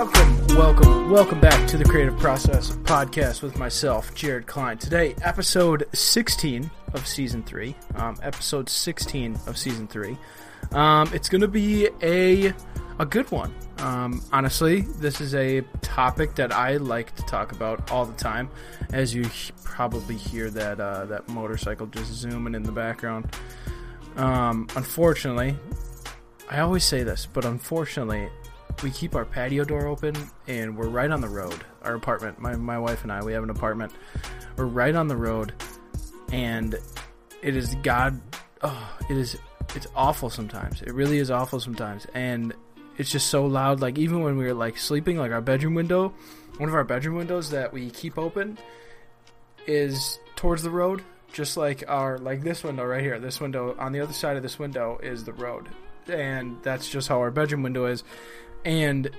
Welcome, welcome, welcome back to the Creative Process podcast with myself, Jared Klein. Today, episode 16 of season 3. Um, episode 16 of season 3. Um, it's going to be a a good one. Um, honestly, this is a topic that I like to talk about all the time. As you probably hear that uh, that motorcycle just zooming in the background. Um, unfortunately, I always say this, but unfortunately, we keep our patio door open and we're right on the road. Our apartment, my, my wife and I, we have an apartment. We're right on the road, and it is God. Oh, it is. It's awful sometimes. It really is awful sometimes, and it's just so loud. Like even when we were like sleeping, like our bedroom window, one of our bedroom windows that we keep open is towards the road. Just like our like this window right here. This window on the other side of this window is the road, and that's just how our bedroom window is. And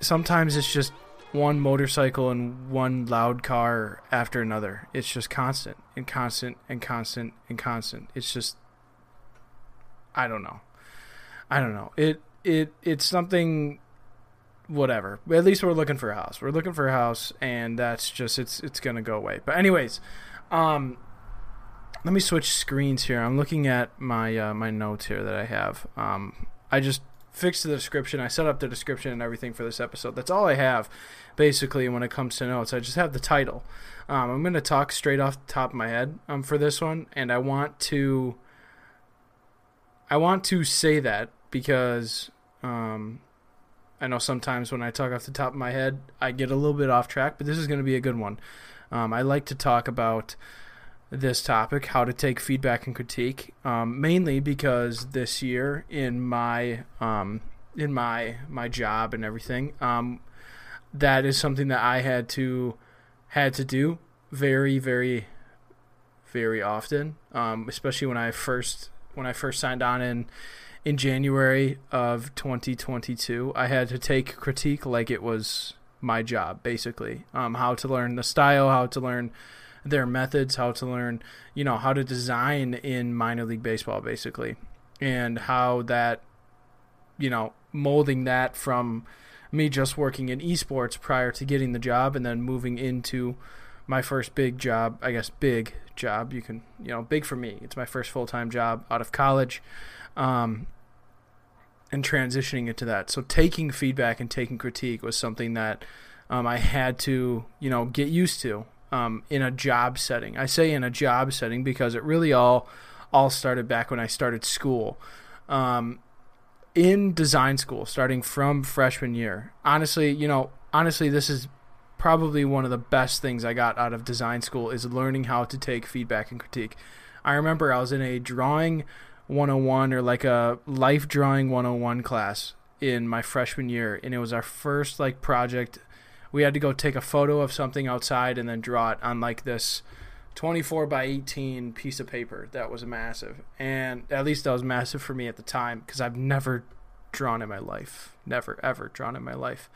sometimes it's just one motorcycle and one loud car after another. It's just constant and constant and constant and constant. It's just I don't know. I don't know. It it it's something whatever. At least we're looking for a house. We're looking for a house and that's just it's it's going to go away. But anyways, um let me switch screens here. I'm looking at my uh, my notes here that I have. Um I just fixed the description. I set up the description and everything for this episode. That's all I have, basically, when it comes to notes. I just have the title. Um, I'm going to talk straight off the top of my head um, for this one, and I want to. I want to say that because um, I know sometimes when I talk off the top of my head, I get a little bit off track, but this is going to be a good one. Um, I like to talk about this topic, how to take feedback and critique, um, mainly because this year in my um, in my my job and everything, um, that is something that I had to had to do very very very often, um, especially when I first when I first signed on in in January of 2022. I had to take critique like it was my job, basically. Um, how to learn the style, how to learn their methods, how to learn, you know, how to design in minor league baseball, basically, and how that, you know, molding that from me just working in esports prior to getting the job and then moving into my first big job, I guess big job. You can, you know, big for me. It's my first full time job out of college. Um, and transitioning into that. So taking feedback and taking critique was something that um, I had to, you know, get used to um, in a job setting. I say in a job setting because it really all all started back when I started school. Um, in design school, starting from freshman year. Honestly, you know, honestly, this is probably one of the best things I got out of design school is learning how to take feedback and critique. I remember I was in a drawing 101 or like a life drawing 101 class in my freshman year and it was our first like project we had to go take a photo of something outside and then draw it on like this 24 by 18 piece of paper that was massive. And at least that was massive for me at the time because i've never drawn in my life. Never ever drawn in my life.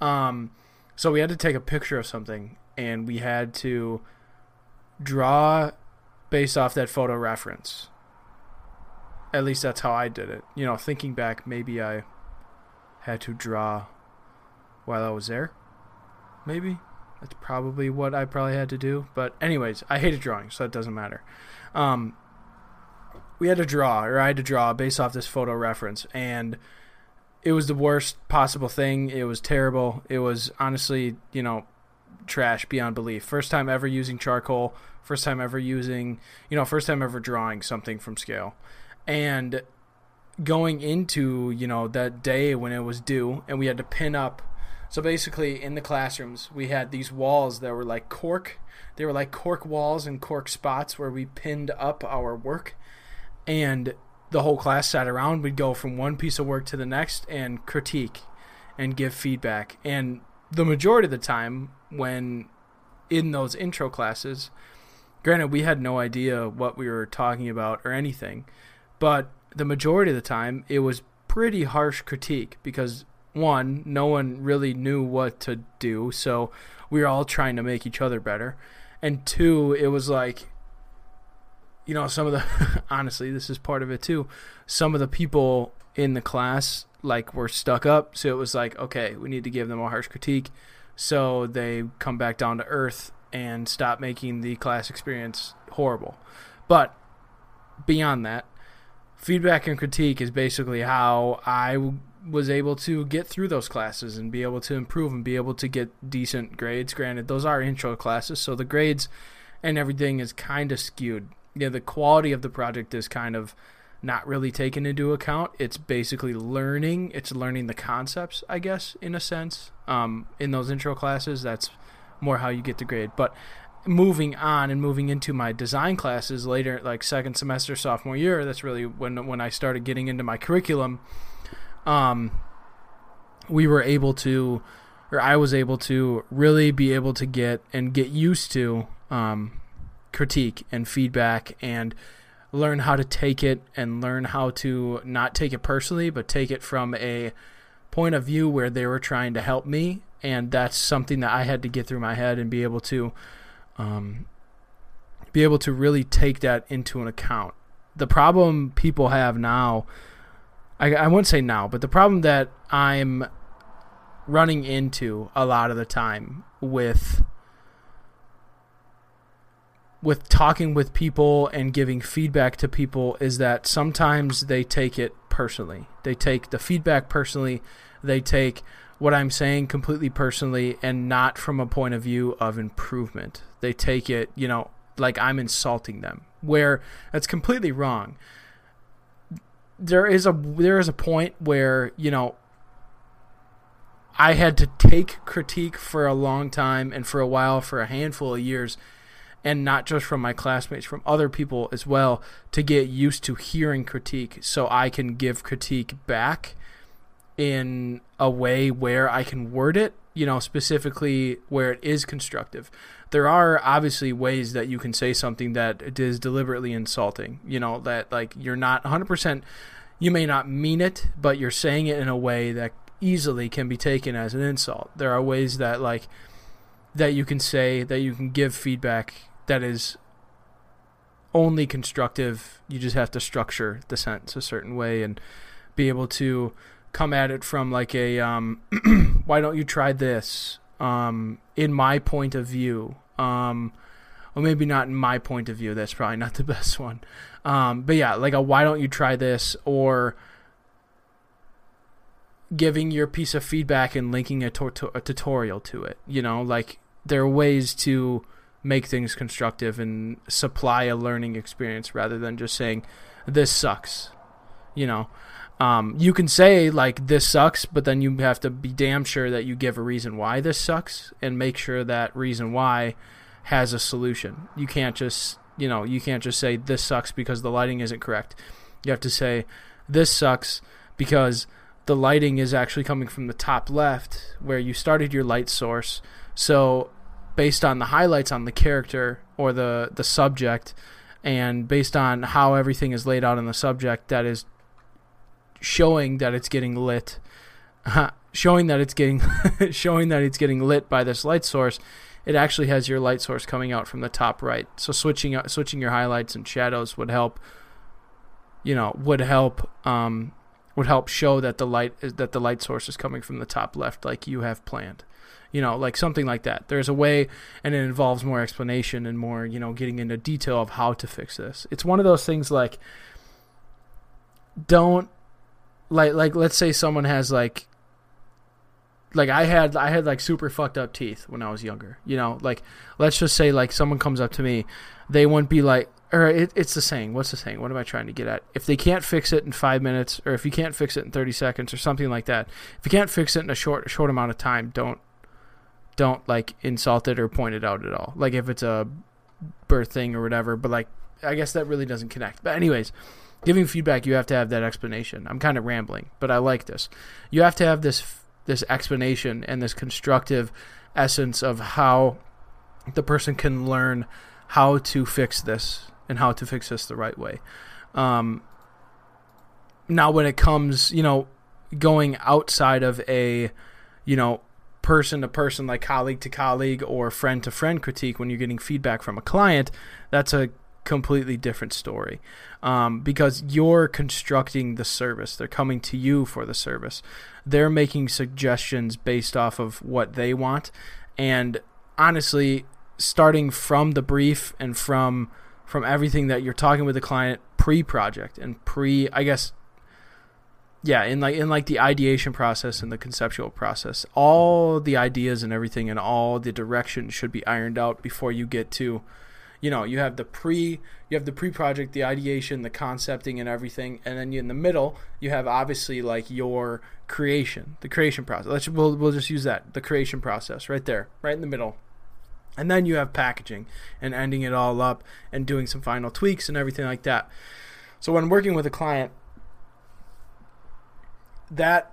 Um, so we had to take a picture of something and we had to draw based off that photo reference. At least that's how i did it. You know thinking back maybe i had to draw while i was there maybe. That's probably what I probably had to do. But anyways, I hated drawing, so it doesn't matter. Um, we had to draw, or I had to draw based off this photo reference, and it was the worst possible thing. It was terrible. It was honestly, you know, trash beyond belief. First time ever using charcoal. First time ever using, you know, first time ever drawing something from scale, and going into you know that day when it was due, and we had to pin up so basically, in the classrooms, we had these walls that were like cork. They were like cork walls and cork spots where we pinned up our work. And the whole class sat around. We'd go from one piece of work to the next and critique and give feedback. And the majority of the time, when in those intro classes, granted, we had no idea what we were talking about or anything, but the majority of the time, it was pretty harsh critique because one, no one really knew what to do, so we were all trying to make each other better. And two, it was like, you know, some of the, honestly, this is part of it too. Some of the people in the class like were stuck up. So it was like, okay, we need to give them a harsh critique, so they come back down to earth and stop making the class experience horrible. But beyond that, feedback and critique is basically how I was able to get through those classes and be able to improve and be able to get decent grades. Granted, those are intro classes, so the grades and everything is kind of skewed. Yeah, the quality of the project is kind of not really taken into account. It's basically learning. It's learning the concepts, I guess, in a sense. Um, in those intro classes, that's more how you get the grade. But moving on and moving into my design classes later, like second semester, sophomore year, that's really when when I started getting into my curriculum. Um, we were able to, or I was able to, really be able to get and get used to um, critique and feedback and learn how to take it and learn how to not take it personally, but take it from a point of view where they were trying to help me. And that's something that I had to get through my head and be able to um, be able to really take that into an account. The problem people have now, I, I wouldn't say now, but the problem that I'm running into a lot of the time with with talking with people and giving feedback to people is that sometimes they take it personally. They take the feedback personally. They take what I'm saying completely personally and not from a point of view of improvement. They take it, you know, like I'm insulting them, where that's completely wrong. There is a there is a point where, you know, I had to take critique for a long time and for a while for a handful of years and not just from my classmates, from other people as well, to get used to hearing critique so I can give critique back in a way where I can word it, you know, specifically where it is constructive. There are obviously ways that you can say something that is deliberately insulting, you know, that like you're not 100%, you may not mean it, but you're saying it in a way that easily can be taken as an insult. There are ways that like that you can say that you can give feedback that is only constructive. You just have to structure the sentence a certain way and be able to come at it from like a um, why don't you try this um, in my point of view? Um, or maybe not in my point of view that's probably not the best one. Um, but yeah like a why don't you try this or giving your piece of feedback and linking a, to- a tutorial to it you know? Like there are ways to make things constructive and supply a learning experience rather than just saying this sucks you know um, you can say like this sucks but then you have to be damn sure that you give a reason why this sucks and make sure that reason why has a solution. You can't just you know you can't just say this sucks because the lighting isn't correct. You have to say this sucks because the lighting is actually coming from the top left where you started your light source. So based on the highlights on the character or the the subject and based on how everything is laid out in the subject that is showing that it's getting lit showing that it's getting showing that it's getting lit by this light source it actually has your light source coming out from the top right so switching switching your highlights and shadows would help you know would help um, would help show that the light that the light source is coming from the top left like you have planned you know, like something like that. There's a way, and it involves more explanation and more, you know, getting into detail of how to fix this. It's one of those things like, don't, like, like let's say someone has like, like I had, I had like super fucked up teeth when I was younger. You know, like let's just say like someone comes up to me, they wouldn't be like, or it, it's the saying. What's the saying? What am I trying to get at? If they can't fix it in five minutes, or if you can't fix it in thirty seconds, or something like that, if you can't fix it in a short short amount of time, don't don't like insult it or point it out at all. Like if it's a birth thing or whatever, but like I guess that really doesn't connect. But anyways, giving feedback you have to have that explanation. I'm kind of rambling, but I like this. You have to have this this explanation and this constructive essence of how the person can learn how to fix this and how to fix this the right way. Um, now, when it comes, you know, going outside of a, you know, person to person, like colleague to colleague or friend to friend critique when you're getting feedback from a client, that's a completely different story um, because you're constructing the service. They're coming to you for the service. They're making suggestions based off of what they want. And honestly, starting from the brief and from from everything that you're talking with the client pre-project and pre I guess yeah, in like in like the ideation process and the conceptual process, all the ideas and everything and all the direction should be ironed out before you get to, you know, you have the pre, you have the pre-project, the ideation, the concepting, and everything, and then in the middle you have obviously like your creation, the creation process. Let's we'll we'll just use that, the creation process, right there, right in the middle. And then you have packaging and ending it all up and doing some final tweaks and everything like that. So when working with a client, that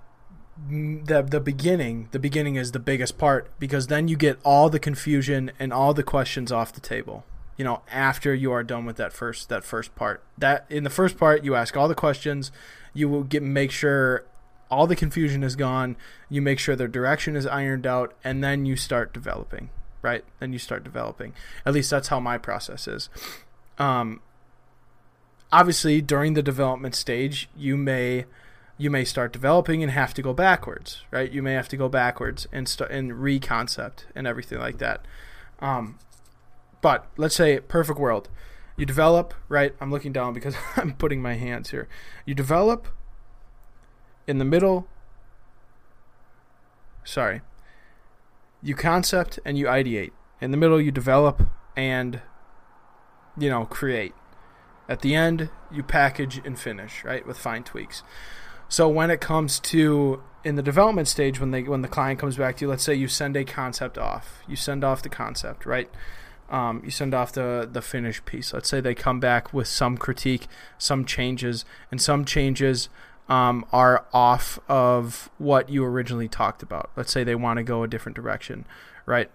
the the beginning the beginning is the biggest part because then you get all the confusion and all the questions off the table you know after you are done with that first that first part. That in the first part you ask all the questions. You will get make sure all the confusion is gone. You make sure the direction is ironed out and then you start developing right? Then you start developing. At least that's how my process is. Um obviously during the development stage you may you may start developing and have to go backwards, right? You may have to go backwards and start and reconcept and everything like that. Um, but let's say perfect world, you develop, right? I'm looking down because I'm putting my hands here. You develop in the middle. Sorry. You concept and you ideate. In the middle, you develop and you know create. At the end, you package and finish, right, with fine tweaks. So when it comes to in the development stage, when they when the client comes back to you, let's say you send a concept off, you send off the concept, right? Um, you send off the the finished piece. Let's say they come back with some critique, some changes, and some changes um, are off of what you originally talked about. Let's say they want to go a different direction, right?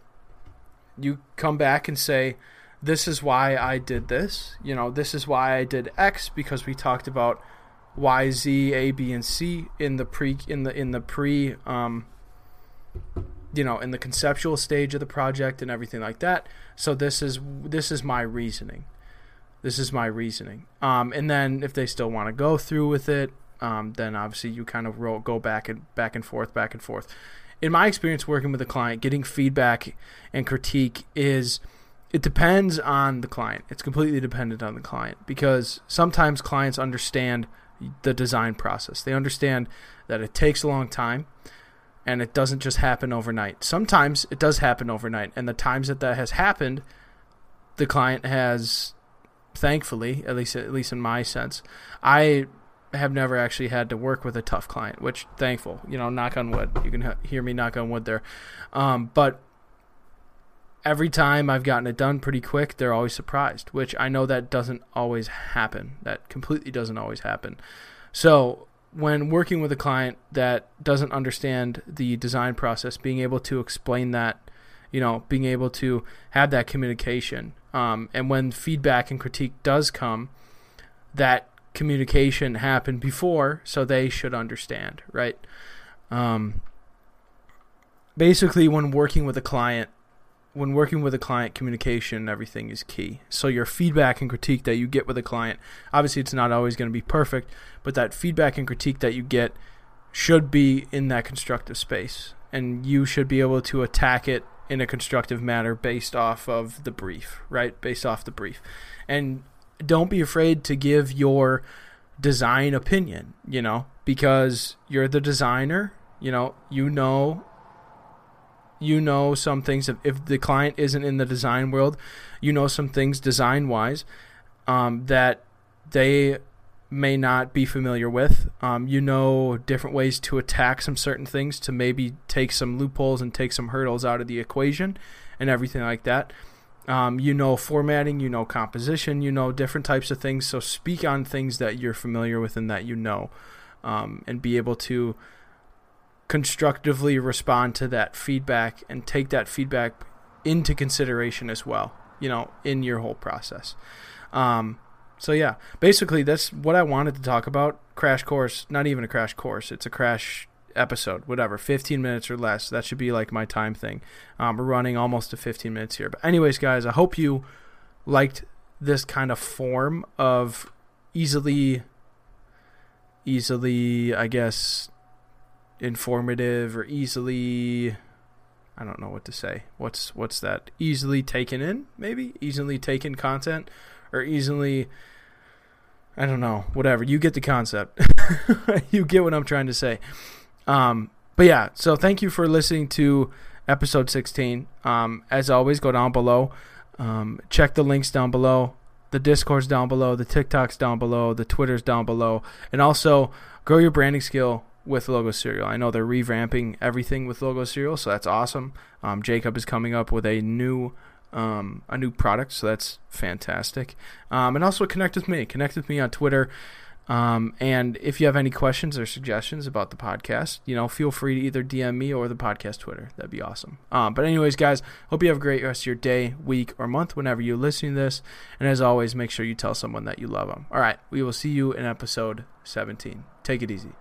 You come back and say, "This is why I did this." You know, this is why I did X because we talked about Y, Z, A, B, and C in the pre in the in the pre um, you know in the conceptual stage of the project and everything like that. So this is this is my reasoning. This is my reasoning. Um, and then if they still want to go through with it, um, then obviously you kind of roll, go back and back and forth, back and forth. In my experience working with a client, getting feedback and critique is it depends on the client. It's completely dependent on the client because sometimes clients understand the design process. They understand that it takes a long time and it doesn't just happen overnight. Sometimes it does happen overnight, and the times that that has happened, the client has, thankfully, at least at least in my sense, I have never actually had to work with a tough client, which thankful, you know, knock on wood. You can hear me knock on wood there, um, but every time I've gotten it done pretty quick, they're always surprised, which I know that doesn't always happen. That completely doesn't always happen. So, when working with a client that doesn't understand the design process, being able to explain that, you know, being able to have that communication, um, and when feedback and critique does come, that communication happened before, so they should understand, right? Um, basically, when working with a client, when working with a client, communication and everything is key. So your feedback and critique that you get with a client, obviously it's not always going to be perfect, but that feedback and critique that you get should be in that constructive space, and you should be able to attack it in a constructive manner based off of the brief, right? Based off the brief, and don't be afraid to give your design opinion, you know, because you're the designer, you know, you know you know some things if the client isn't in the design world you know some things design wise um, that they may not be familiar with. Um, you know different ways to attack some certain things to maybe take some loopholes and take some hurdles out of the equation and everything like that. Um, you know formatting you know composition you know different types of things. So speak on things that you're familiar with and that you know um, and be able to constructively respond to that feedback and take that feedback into consideration as well, you know, in your whole process. Um, so yeah, basically that's what I wanted to talk about. Crash course, not even a crash course. It's a crash episode, whatever, 15 minutes or less. That should be like my time thing. Um, we're running almost to 15 minutes here. But anyways, guys, I hope you liked this kind of form of easily easily I guess informative or easily I don't know what to say. What's what's that? Easily taken in, maybe? Easily taken content or easily I don't know, whatever. You get the concept. you get what I'm trying to say. Um, but yeah, so thank you for listening to episode 16. Um, as always, go down below. Um, check the links down below. The Discord's down below. The TikTok's down below. The Twitter's down below. And also, grow your branding skill with Logo Serial. I know they're revamping everything with Logo Serial, so that's awesome. Um, Jacob is coming up with a new um, a new product, so that's fantastic. Um, and also connect with me. Connect with me on Twitter. Um, and if you have any questions or suggestions about the podcast, you know, feel free to either DM me or the podcast Twitter. That'd be awesome. Um, but anyways, guys, hope you have a great rest of your day, week, or month whenever you're listening to this. And as always, make sure you tell someone that you love them. All right, we will see you in episode 17. Take it easy.